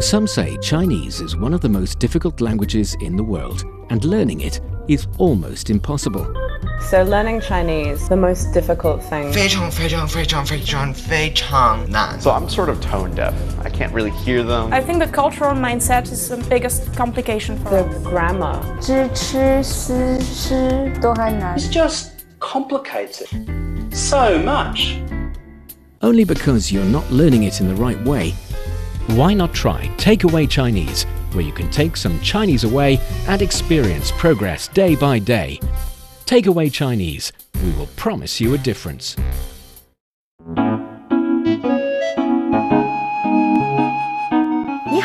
Some say Chinese is one of the most difficult languages in the world, and learning it is almost impossible. So learning Chinese, the most difficult thing. 非常非常非常非常非常难。 So I'm sort of tone deaf. I can't really hear them. I think the cultural mindset is the biggest complication for The us. grammar. 知吃思诗都很难。 It's just complicated so much. Only because you're not learning it in the right way. why not try Takeaway Chinese, where you can take some Chinese away and experience progress day by day. Takeaway Chinese, we will promise you a difference.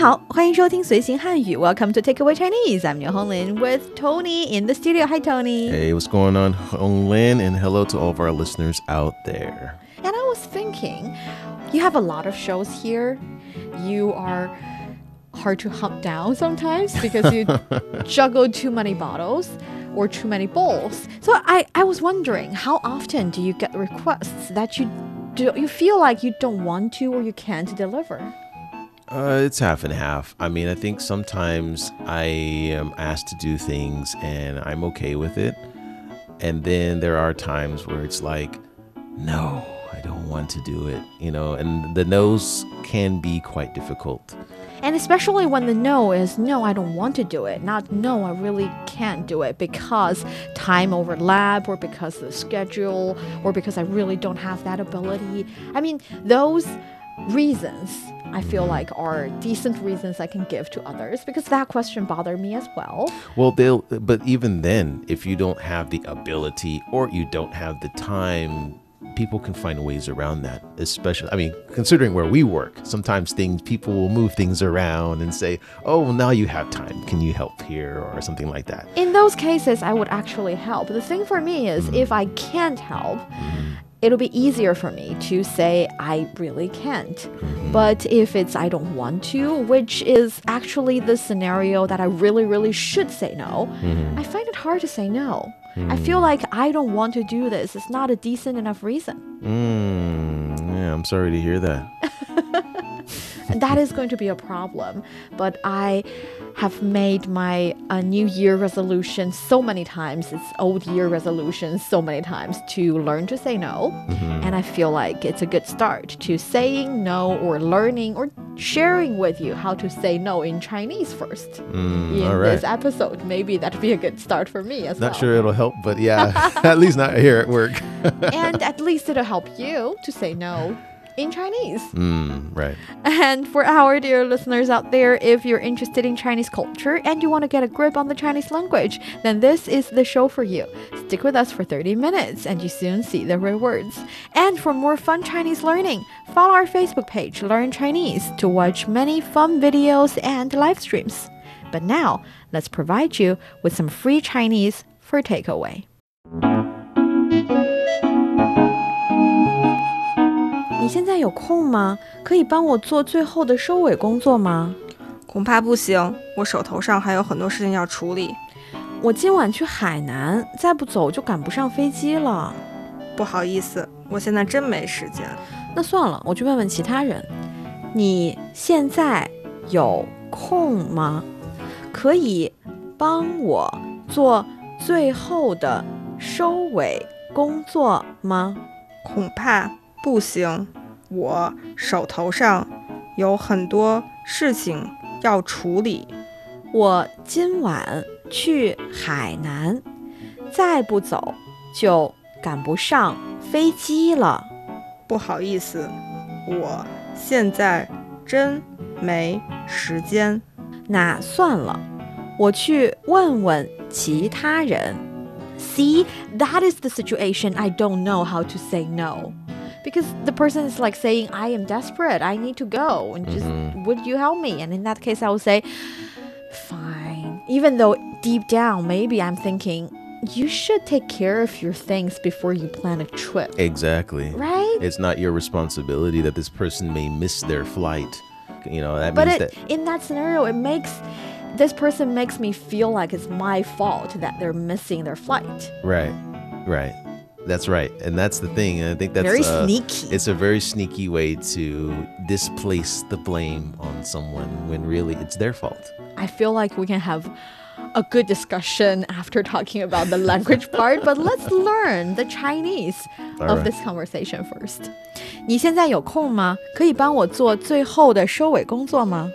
Welcome to Takeaway Chinese. I'm Niu Honglin with Tony in the studio. Hi, Tony. Hey, what's going on, Honglin? And hello to all of our listeners out there. And I was thinking, you have a lot of shows here you are hard to hunt down sometimes because you juggle too many bottles or too many bowls. So I, I was wondering, how often do you get requests that you do you feel like you don't want to or you can't deliver? Uh, it's half and half. I mean, I think sometimes I am asked to do things and I'm okay with it. And then there are times where it's like, no, I don't want to do it, you know, and the no's can be quite difficult. And especially when the no is no, I don't want to do it, not no, I really can't do it because time overlap or because of the schedule or because I really don't have that ability. I mean, those reasons I feel like are decent reasons I can give to others because that question bothered me as well. Well, they'll, but even then, if you don't have the ability or you don't have the time, people can find ways around that. Especially, I mean, considering where we work, sometimes things, people will move things around and say, oh, well, now you have time. Can you help here or something like that? In those cases, I would actually help. The thing for me is mm-hmm. if I can't help, mm-hmm. it'll be easier for me to say I really can't. Mm-hmm. But if it's I don't want to, which is actually the scenario that I really, really should say no, I find it hard to say no. I feel like I don't want to do this. It's not a decent enough reason. Mm, yeah, I'm sorry to hear that. That is going to be a problem. But I have made my uh, New Year resolution so many times, it's old year resolution so many times to learn to say no. And I feel like it's a good start to saying no or learning or sharing with you how to say no in Chinese first mm, in all right. this episode. Maybe that'd be a good start for me as Not well. Not sure it'll help, but yeah, at least not here at work. and at least it'll help you to say no in Chinese. mm, right. And for our dear listeners out there, if you're interested in Chinese culture and you want to get a grip on the Chinese language, then this is the show for you. Stick with us for 30 minutes and you soon see the rewards. And for more fun Chinese learning, follow our Facebook page, Learn Chinese, to watch many fun videos and live streams. But now, let's provide you with some free Chinese for takeaway. 现在有空吗？可以帮我做最后的收尾工作吗？恐怕不行，我手头上还有很多事情要处理。我今晚去海南，再不走就赶不上飞机了。不好意思，我现在真没时间。那算了，我去问问其他人。你现在有空吗？可以帮我做最后的收尾工作吗？恐怕不行，我手头上有很多事情要处理。我今晚去海南，再不走就赶不上飞机了。不好意思，我现在真没时间。那算了，我去问问其他人。See, that is the situation. I don't know how to say no. Because the person is like saying, I am desperate, I need to go, and just, mm-hmm. would you help me? And in that case, I would say, fine. Even though deep down, maybe I'm thinking, you should take care of your things before you plan a trip. Exactly. Right? It's not your responsibility that this person may miss their flight. You know, that But means it, that in that scenario, it makes this person makes me feel like it's my fault that they're missing their flight. right. Right. That's right. And that's the thing. And I think that's Very uh, sneaky. It's a very sneaky way to displace the blame on someone when really it's their fault. I feel like we can have a good discussion after talking about the language part, but let's learn the Chinese of Alright. this conversation first. 你现在有空吗？可以帮我做最后的收尾工作吗？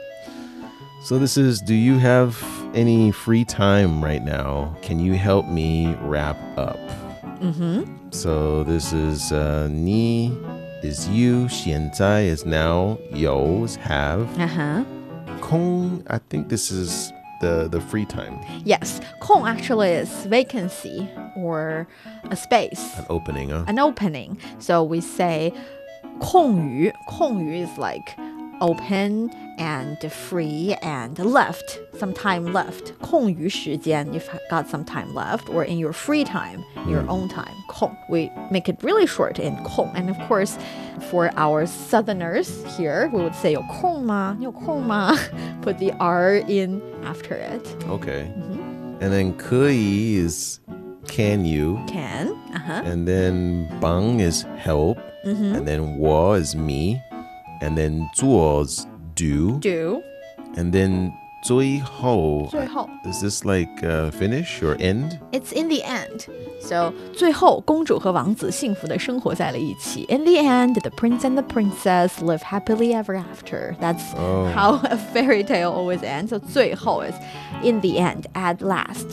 So this is do you have any free time right now? Can you help me wrap up? Mm-hmm. So this is uh, ni is you, 现在 is now, 有 is have. Uh-huh. 空 I think this is the the free time, Yes, 空 actually is vacancy or a space, an opening, huh? an opening. So we say 空余.空余 is like open and free and left, some time left. 空余时间, you've got some time left, or in your free time, your own time. 空. We make it really short in 空. And of course, for our southerners here, we would say 有空吗?有空吗? Put the R in after it. Okay. And then 可以 is can you? Can. Uh-huh. And then 帮 is help. And then 我 is me. And then 做 is do. Do. And then 最后最后. is this like uh, finish or end? It's in the end. So 最后公主和王子幸福的生活在了一起. In the end, the prince and the princess live happily ever after. That's Oh. how a fairy tale always ends. So 最后 is in the end, at last.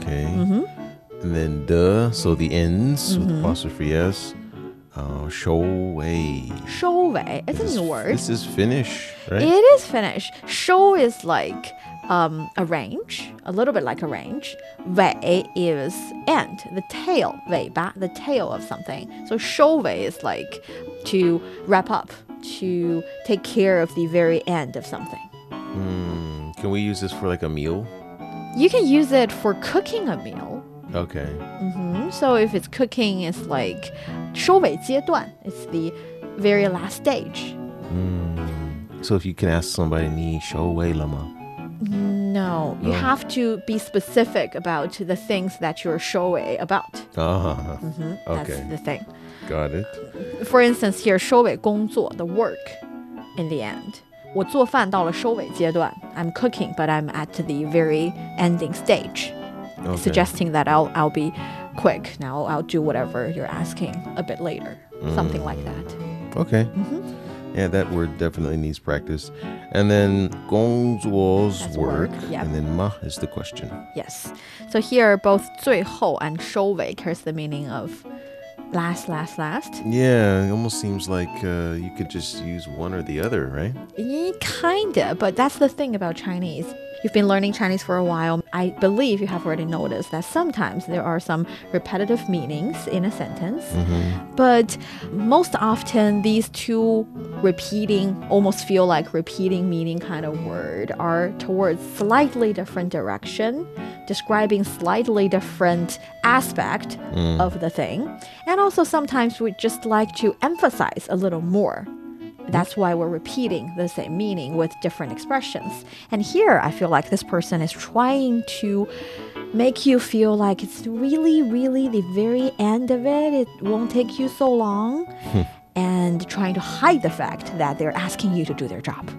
Okay. And then the, so the ends with apostrophe S. Oh, uh, Show way. It's this a new is, word. This is Finnish, right? It is Finnish. Show is like um, arrange, a little bit like arrange. Wei is end, the tail, 尾巴, the tail of something. So shouwei is like to wrap up, to take care of the very end of something. Hmm, can we use this for like a meal? You can use it for cooking a meal. Okay. hmm So if it's cooking, it's like 收尾阶段. It's the very last stage. So if you can ask somebody, 你收尾了吗? No, you No. have to be specific about the things that you're showing about. Ah, That's okay. the thing. Got it. For instance, here 收尾工作 the work in the end. 我做饭到了收尾阶段. I'm cooking, but I'm at the very ending stage, Okay. suggesting that I'll I'll be quick. Now I'll do whatever you're asking a bit later, something like that. Okay. Yeah, that word definitely needs practice. And then 工作's That's work. work, yep. And then 嘛 is the question. Yes. So here both 最后 and 收尾 carries the meaning of last, last, last. Yeah, it almost seems like uh, you could just use one or the other, right? Yeah, kinda, but that's the thing about Chinese. You've been learning Chinese for a while. I believe you have already noticed that sometimes there are some repetitive meanings in a sentence, mm-hmm. but most often these two repeating, almost feel like repeating meaning kind of word are towards slightly different direction, describing slightly different aspect mm. of the thing. And also sometimes we just like to emphasize a little more. That's why we're repeating the same meaning with different expressions. And here, I feel like this person is trying to make you feel like it's really, really the very end of it. It won't take you so long. and trying to hide the fact that they're asking you to do their job.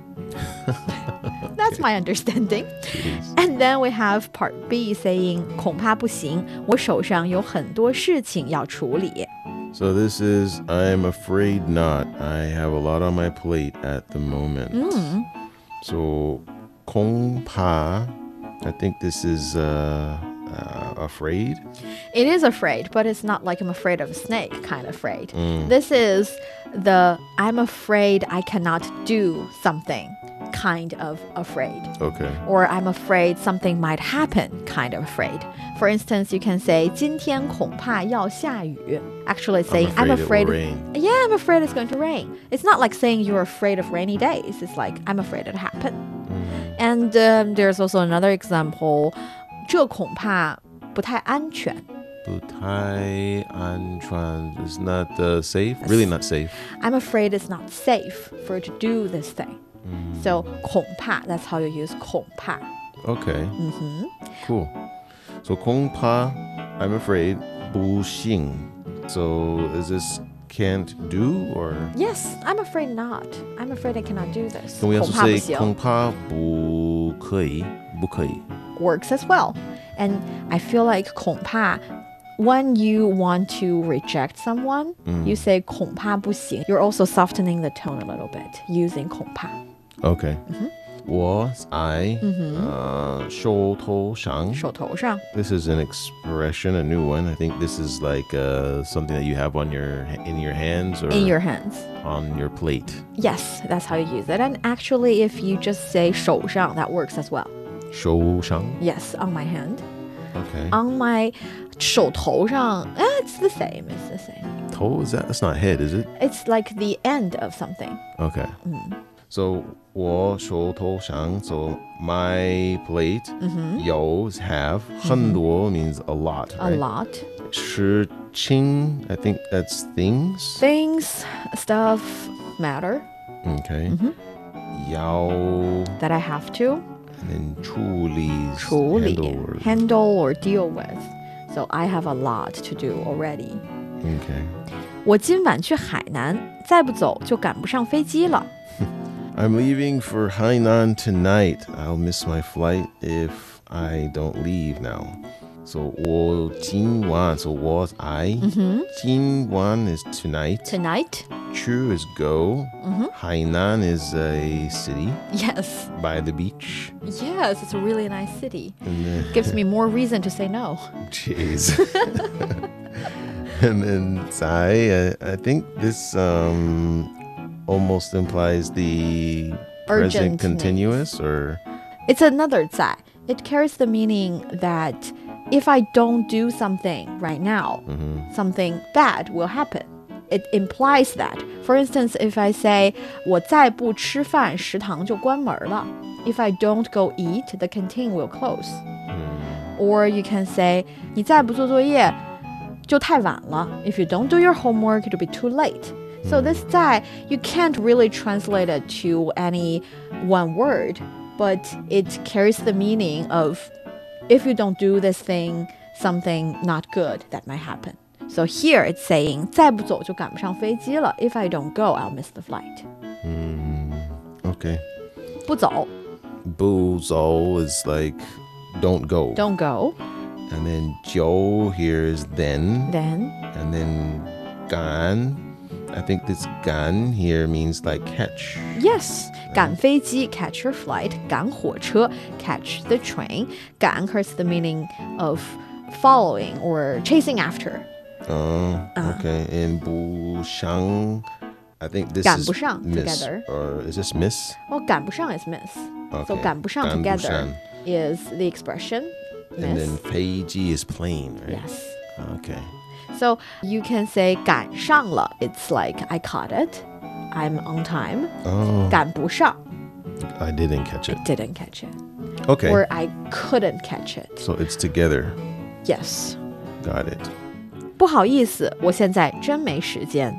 That's my understanding. And then we have part B saying 恐怕不行，我手上有很多事情要处理。 So this is I'm afraid not. I have a lot on my plate at the moment. So Kong Pa, I think this is uh, uh, afraid. It is afraid, but it's not like I'm afraid of a snake kind of afraid. This is the I'm afraid I cannot do something kind of afraid. Okay. Or I'm afraid something might happen kind of afraid. For instance, you can say 今天恐怕要下雨. Actually saying I'm afraid afraid, it will rain. Yeah, I'm afraid it's going to rain. It's not like saying you're afraid of rainy days. It's like I'm afraid it happen. And um, there's also another example. 这恐怕不太安全. 不太安全 is not uh, safe. Really not safe. I'm afraid it's not safe for you to do this thing. So 恐怕, that's how you use 恐怕. Okay. hmm Cool. So 恐怕 I'm afraid 不行 So is this can't do or Yes, I'm afraid not. I'm afraid I cannot do this. can we also 恐怕不 say 行恐怕不可以不可以 works as well. And I feel like 恐怕 when you want to reject someone, you say 恐怕不行. You're also softening the tone a little bit using 恐怕. Okay. Mm-hmm. 我 I uh 手头上手头上 This is an expression, a new one. I think this is like uh, something that you have on your in your hands or in your hands. on your plate. Yes, that's how you use it. And actually, if you just say 手上, that works as well. 手上 Yes, on my hand. Okay. On my 手头上, eh, it's the same. It's the same. 头 is that? That's not head, is it? It's like the end of something. Okay. Mm. So 我手头上 so my plate Mm-hmm. 有 is have 很多 means a lot. A right? lot. 事情 I think that's things. Things, stuff, matter Okay. Mm-hmm. 要 that I have to and then 处理 is 处理 handle or- handle or deal with. So I have a lot to do already. Okay. 我今晚去海南，再不走就赶不上飞机了。 I'm leaving for Hainan tonight. I'll miss my flight if I don't leave now. So 我今晚 so was I. 今晚 is tonight. Tonight? Chu is go. Hainan is a city Yes. by the beach. Yes, it's a really nice city. And then, Gives me more reason to say no. jeez. and then Tsai, I, I think this um almost implies the Urgent present tense. continuous or It's another 在. It carries the meaning that if I don't do something right now, something bad will happen. It implies that. For instance, if I say 我再不吃饭，食堂就关门了. If I don't go eat, the canteen will close. Or you can say 你再不做作业就太晚了. If you don't do your homework, it'll be too late. So this 在 you can't really translate it to any one word, but it carries the meaning of if you don't do this thing, something not good that might happen. So here it's saying 再不走就赶不上飞机了. If I don't go, I'll miss the flight. okay. 不走 Buzo is like don't go. don't go. And then Jo here is then. Then And then gan. I think this gan here means like catch. yes, 赶飞机 catch your flight, 赶火车 catch the train. 赶 carries the meaning of following or chasing after. Oh, okay. And bu shang. I think this 赶 is 不上 miss. together. Or is this miss? Well, 赶不上 is miss. So Okay. 赶不上 赶不 together 上 is the expression And miss. then feiji is plain, right? Yes. Okay. So you can say 赶上了. It's like I caught it. I'm on time. Oh, 赶不上 I didn't catch it. didn't catch it. Okay. Or I couldn't catch it. so it's together. Yes. Got it. 不好意思，我现在真没时间。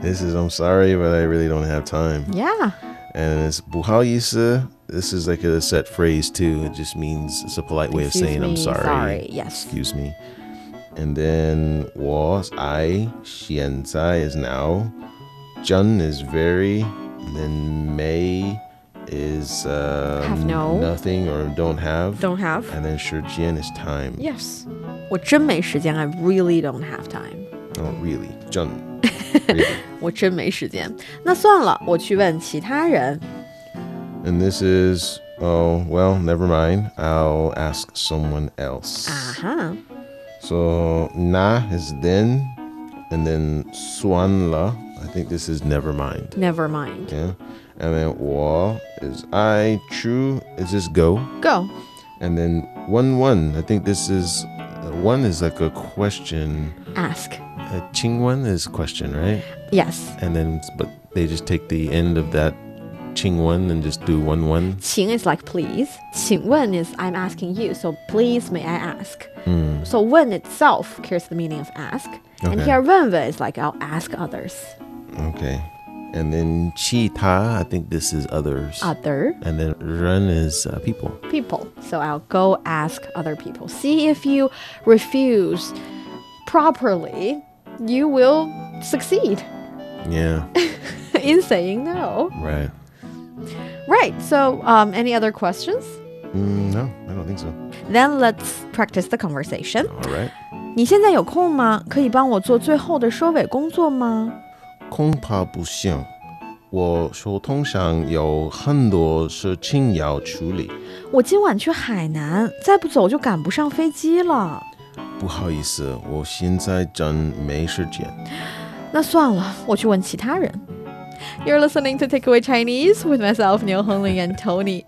This is I'm sorry, but I really don't have time. Yeah. And it's 不好意思. This is like a set phrase too. It just means it's a polite way Excuse of saying I'm me, sorry. sorry, yes. Excuse me. And then 我 I 现在 is now. 真 is very. And then 没 is um, Have no. nothing or don't have. Don't have. And then 时间 is time. Yes. 我真没时间。I really don't have time. Oh, really? 真 really. 我真没时间。那算了，我去问其他人。 And this is, oh, well, never mind. I'll ask someone else. 啊哈。 So, na is then, and then suanla. I think this is never mind. Never mind. Yeah. And then wa is I. True is this go. Go. And then one one. I think this is, uh, one is like a question. Ask. A ching one is question, right? Yes. And then, but they just take the end of that ching one and just do one one. 请 is like please. 请问 is I'm asking you. So please may I ask. So 问 itself carries the meaning of ask. And Okay. here 问问 is like I'll ask others. Okay. And then chi ta, I think this is others. Other and then ren is uh, people. people. So I'll go ask other people. See if you refuse properly, you will succeed Yeah. in saying no. right. Right. So, um, any other questions? Mm, no, I don't think so. Then let's practice the conversation. All right. 你现在有空吗？可以帮我做最后的收尾工作吗？恐怕不行，我手头上有很多事情要处理。我今晚去海南，再不走就赶不上飞机了。不好意思，我现在真没时间。那算了，我去问其他人。 You're listening to Takeaway Chinese with myself, Niu Honglin, and Tony.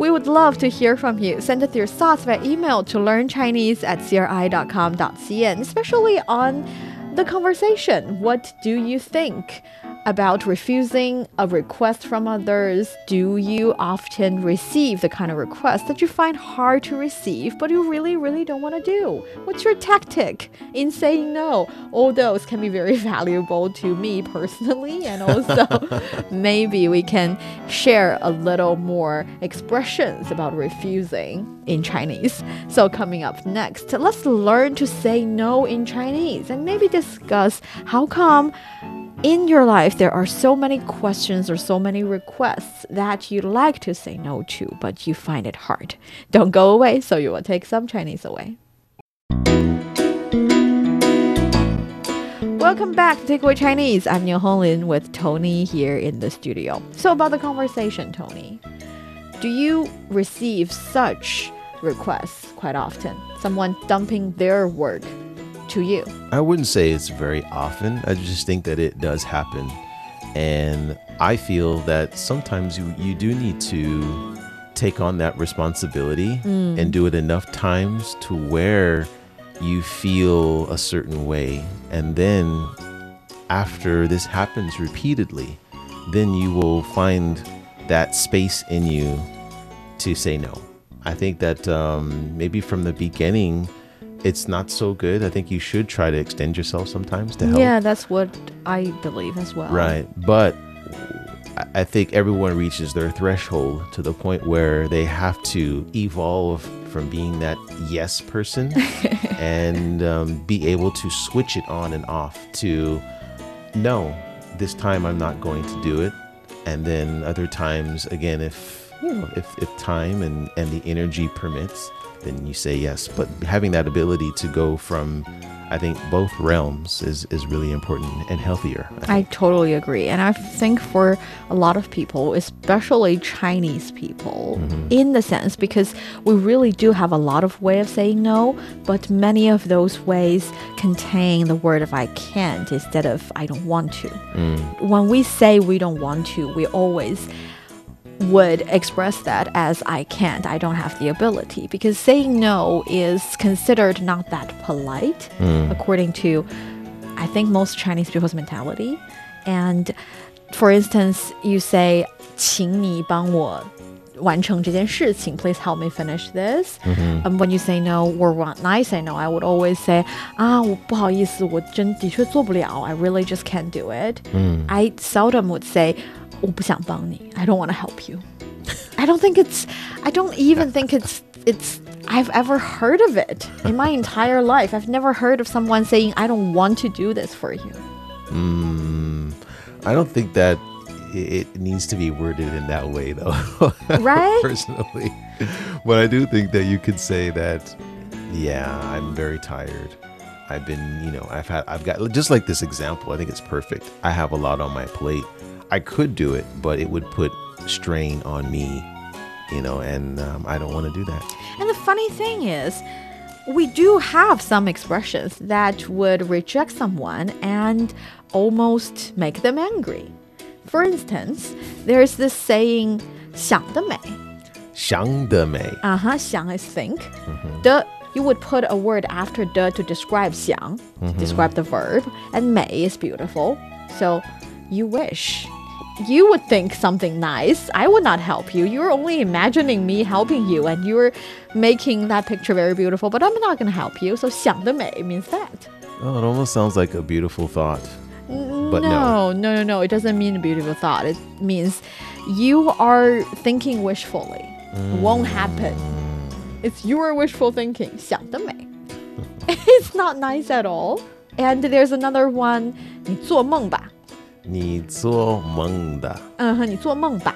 We would love to hear from you. Send us your thoughts by email to learnchinese at cri.com.cn, especially on the conversation. What do you think about refusing a request from others? Do you often receive the kind of request that you find hard to receive, but you really, really don't want to do? What's your tactic in saying no? All those can be very valuable to me personally, and also maybe we can share a little more expressions about refusing in Chinese. So, coming up next, let's learn to say no in Chinese and maybe discuss how come in your life there are so many questions or so many requests that you'd like to say no to, but you find it hard. Don't go away, so you will take some Chinese away. Welcome back to Takeaway Chinese. I'm Niu Honglin with Tony here in the studio. So about the conversation, Tony, do you receive such requests quite often? Someone dumping their work to you? I wouldn't say it's very often. I just think that it does happen. And I feel that sometimes you, you do need to take on that responsibility and do it enough times to where you feel a certain way. And then after this happens repeatedly, then you will find that space in you to say no. I think that um, maybe from the beginning, it's not so good. I think you should try to extend yourself sometimes to help. Yeah, that's what I believe as well. Right. But I- think everyone reaches their threshold to the point where they have to evolve from being that yes person and um, be able to switch it on and off to no, this time I'm not going to do it. And then other times, again, if you know, if, if time and, and the energy permits, then you say yes. But having that ability to go from, I think, both realms is, is really important and healthier. I totally agree. And I think for a lot of people, especially Chinese people, mm-hmm. in the sense because we really do have a lot of way of saying no, but many of those ways contain the word of I can't instead of I don't want to. Mm. When we say we don't want to, we always would express that as I can't, I don't have the ability, because saying no is considered not that polite, according to, I think, most Chinese people's mentality. And for instance, you say, 请你帮我完成这件事情, please help me finish this. And when you say no, or when I say no, I would always say, 啊，我不好意思，我真的确做不了, I really just can't do it. I seldom would say, 我不想帮你, I don't want to help you. I don't think it's I don't even think it's it's I've ever heard of it in my entire life. I've never heard of someone saying I don't want to do this for you. Mm, I don't think that it it needs to be worded in that way, though. Right? Personally, but I do think that you could say that. Yeah, I'm very tired. I've been, you know, I've had, I've got just like this example. I think it's perfect. I have a lot on my plate. I could do it, but it would put strain on me, you know, and um, I don't want to do that. And the funny thing is, we do have some expressions that would reject someone and almost make them angry. For instance, there's this saying 想得美.想得美. Uh-huh, 想 is think. The you would put a word after the to describe 想, to describe the verb, and 美 is beautiful. So you wish. You would think something nice. I would not help you. You're only imagining me helping you, and you're making that picture very beautiful. But I'm not going to help you. So 想得美 means that. Oh, it almost sounds like a beautiful thought. But no, no, no, no. It doesn't mean a beautiful thought. It means you are thinking wishfully. It won't happen. It's your wishful thinking. 想得美. it's not nice at all. And there's another one, 你做梦吧。 你做梦的嗯哼，你做梦吧。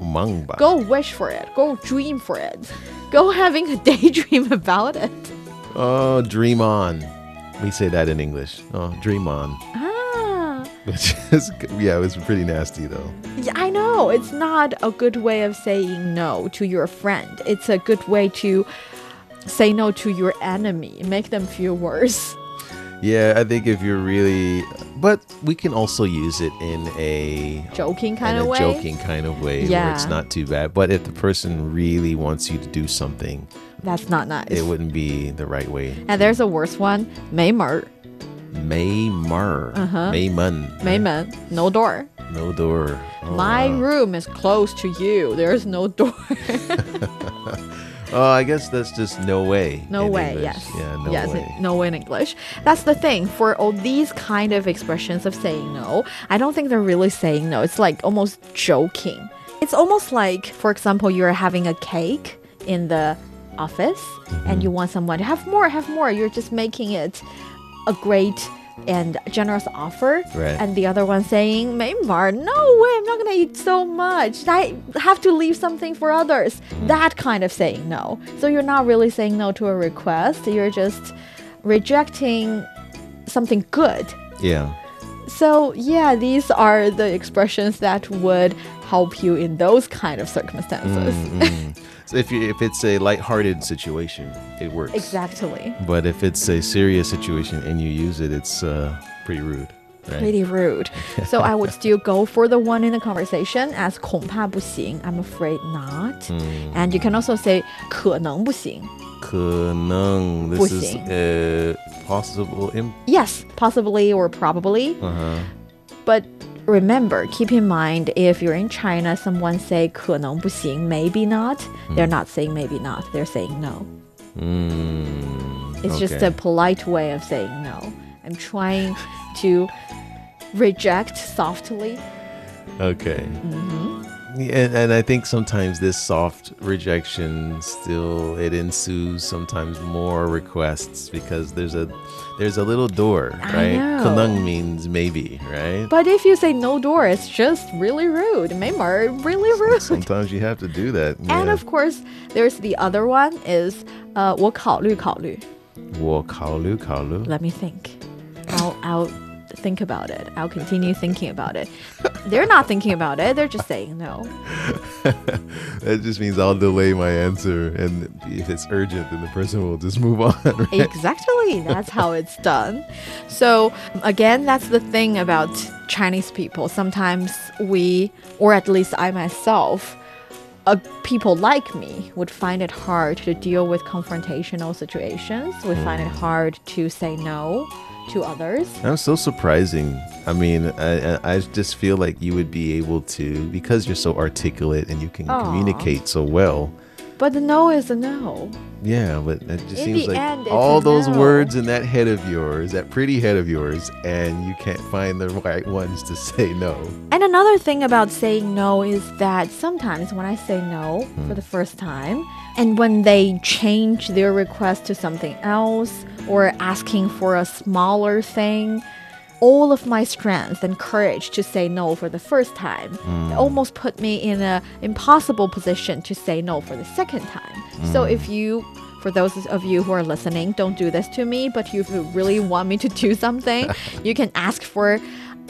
梦吧。 Go wish for it. Go dream for it. Go having a daydream about it. Oh, dream on. We say that in English. Oh, dream on. Ah. Which is, yeah, it was pretty nasty though. Yeah, I know. It's not a good way of saying no to your friend. It's a good way to say no to your enemy, make them feel worse. Yeah, I think if you're really, but we can also use it in a Joking kind in of a way. joking kind of way where it's Yeah. not too bad. But if the person really wants you to do something, That's not nice. it wouldn't be the right way. And there's a worse one. 没门儿 May mer, Uh-huh. May mun, 没门 no door. no door. Oh, My wow. room is close to you. There's no door. Oh, I guess that's just no way. No way, English. yes. Yeah, no yes, way. no way in English. That's the thing. For all these kind of expressions of saying no, I don't think they're really saying no. It's like almost joking. It's almost like, for example, you're having a cake in the office Mm-hmm. and you want someone to have more, have more. You're just making it a great and generous offer. Right. And the other one saying, Maymar, no way, I'm not to eat so much. I have to leave something for others. Mm-hmm. That kind of saying no. So you're not really saying no to a request, you're just rejecting something good. Yeah. So, yeah, these are the expressions that would help you in those kind of circumstances. Mm, So if you if it's a lighthearted situation, it works. Exactly. But if it's a serious situation and you use it, it's uh, pretty rude. Right? Pretty rude. So I would still go for the one in the conversation as 恐怕不行. I'm afraid not. Mm. And you can also say 可能不行.可能 this is 不行。 uh, possible. Im- Yes, possibly or probably. uh-huh. But remember, keep in mind if you're in China, someone say 可能不行, maybe not. They're not saying maybe not. They're saying no. Mm, It's just okay. a polite way of saying no. I'm trying to reject softly. Okay. hmm Yeah, and, and I think sometimes this soft rejection still it ensues sometimes more requests because there's a there's a little door, I right? know. 可能 means maybe, right? But if you say no door, it's just really rude. 没门儿, really rude. Sometimes you have to do that. And yeah. of course, there's the other one is uh, 我考虑考虑.我考虑考虑. Let me think. I'll, I'll think about it. I'll continue thinking about it. They're not thinking about it. They're just saying no. that just means I'll delay my answer, and if it's urgent, then the person will just move on. Right? Exactly. That's how it's done. So, again, that's the thing about Chinese people. Sometimes we, or at least I myself, uh, people like me would find it hard to deal with confrontational situations. We find it hard to say no to others. That's so surprising. I mean, I, I just feel like you would be able to because you're so articulate and you can Aw. communicate so well. But the no is a no. Yeah, but it just In seems like end, all those no. words in that head of yours, that pretty head of yours, and you can't find the right ones to say no. And another thing about saying no is that sometimes when I say no hmm. for the first time, and when they change their request to something else or asking for a smaller thing, all of my strength and courage to say no for the first time It hmm. almost put me in an impossible position to say no for the second time. So hmm. if you for those of you who are listening, don't do this to me, but if you really want me to do something, you can ask for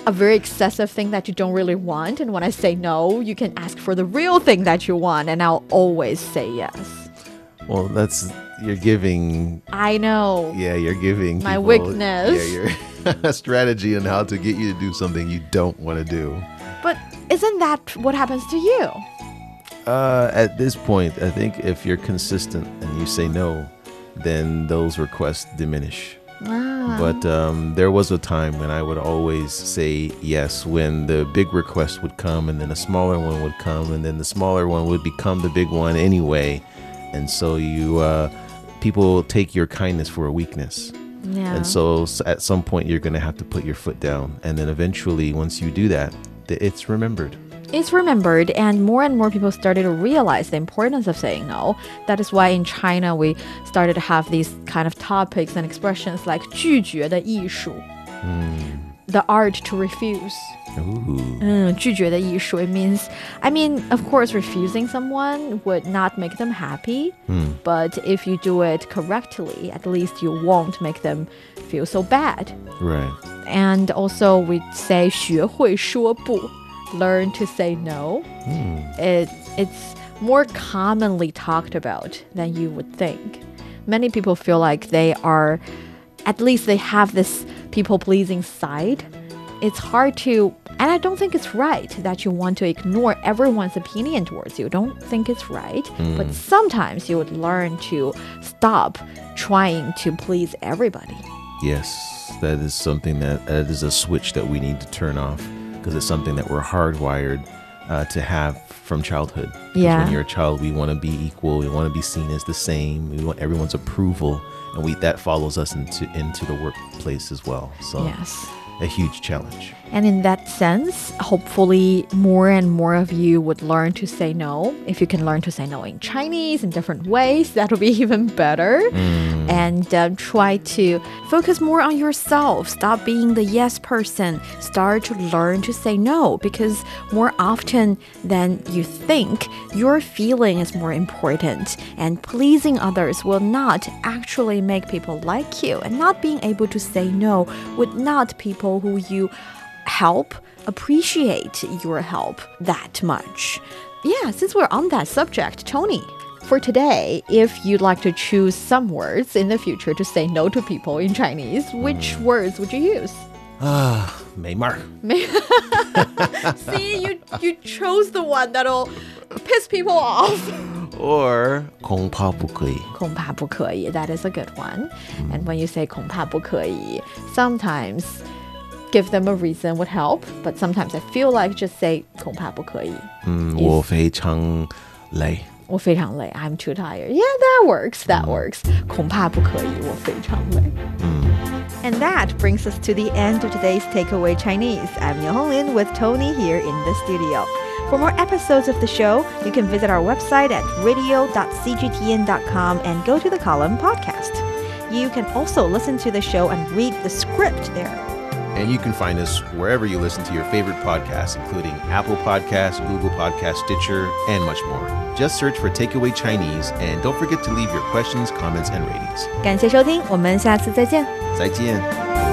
a very excessive thing that you don't really want. And when I say no, you can ask for the real thing that you want, and I'll always say yes. Well, that's you're giving. I know. Yeah, you're giving My people- weakness. Yeah, your strategy on how to get you to do something you don't want to do. But isn't that what happens to you? Uh, at this point, I think if you're consistent and you say no, then those requests diminish. Ah. But um, there was a time when I would always say yes when the big request would come, and then a smaller one would come, and then the smaller one would become the big one anyway. And so you, uh, people take your kindness for a weakness. Yeah. And so s- at some point, you're going to have to put your foot down. And then eventually, once you do that, th- it's remembered. is remembered, and more and more people started to realize the importance of saying no. That is why in China we started to have these kind of topics and expressions like 拒绝的艺术 the art to refuse. Ooh. 嗯，拒绝的艺术 it means I mean of course refusing someone would not make them happy but if you do it correctly at least you won't make them feel so bad Right. and also we say 学会说不 learn to say no it, it's more commonly talked about than you would think many people feel like they are at least they have this people pleasing side it's hard to and i don't think it's right that you want to ignore everyone's opinion towards you don't think it's right but sometimes you would learn to stop trying to please everybody Yes, that is something that that is a switch that we need to turn off because it's something that we're hardwired uh, to have from childhood. Yeah. When you're a child, we want to be equal. We want to be seen as the same. We want everyone's approval, and we that follows us into into the workplace as well. So yes a huge challenge. And in that sense, hopefully more and more of you would learn to say no. If you can learn to say no in Chinese in different ways, that'll be even better. And um, try to focus more on yourself. Stop being the yes person. Start to learn to say no because more often than you think, your feeling is more important. And pleasing others will not actually make people like you. And not being able to say no would not people who you help appreciate your help that much. Yeah, since we're on that subject, Tony, for today, if you'd like to choose some words in the future to say no to people in Chinese, which words would you use? Ah, Maymar. See, you you chose the one that'll piss people off. Or 恐怕不可以.恐怕不可以, that is a good one. And when you say 恐怕不可以, sometimes give them a reason would help, but sometimes I feel like just say 恐怕不可以.嗯，我非常累。我非常累. I'm too tired. Yeah, that works. That works. 恐怕不可以,我非常累. And that brings us to the end of today's Takeaway Chinese. I'm Niu Honglin with Tony here in the studio. For more episodes of the show, you can visit our website at radio.cgtn.com and go to the column podcast. You can also listen to the show and read the script there. And you can find us wherever you listen to your favorite podcasts, including Apple Podcasts, Google Podcasts, Stitcher, and much more. Just search for Takeaway Chinese and don't forget to leave your questions, comments, and ratings. 感谢收听，我们下次再见。再见。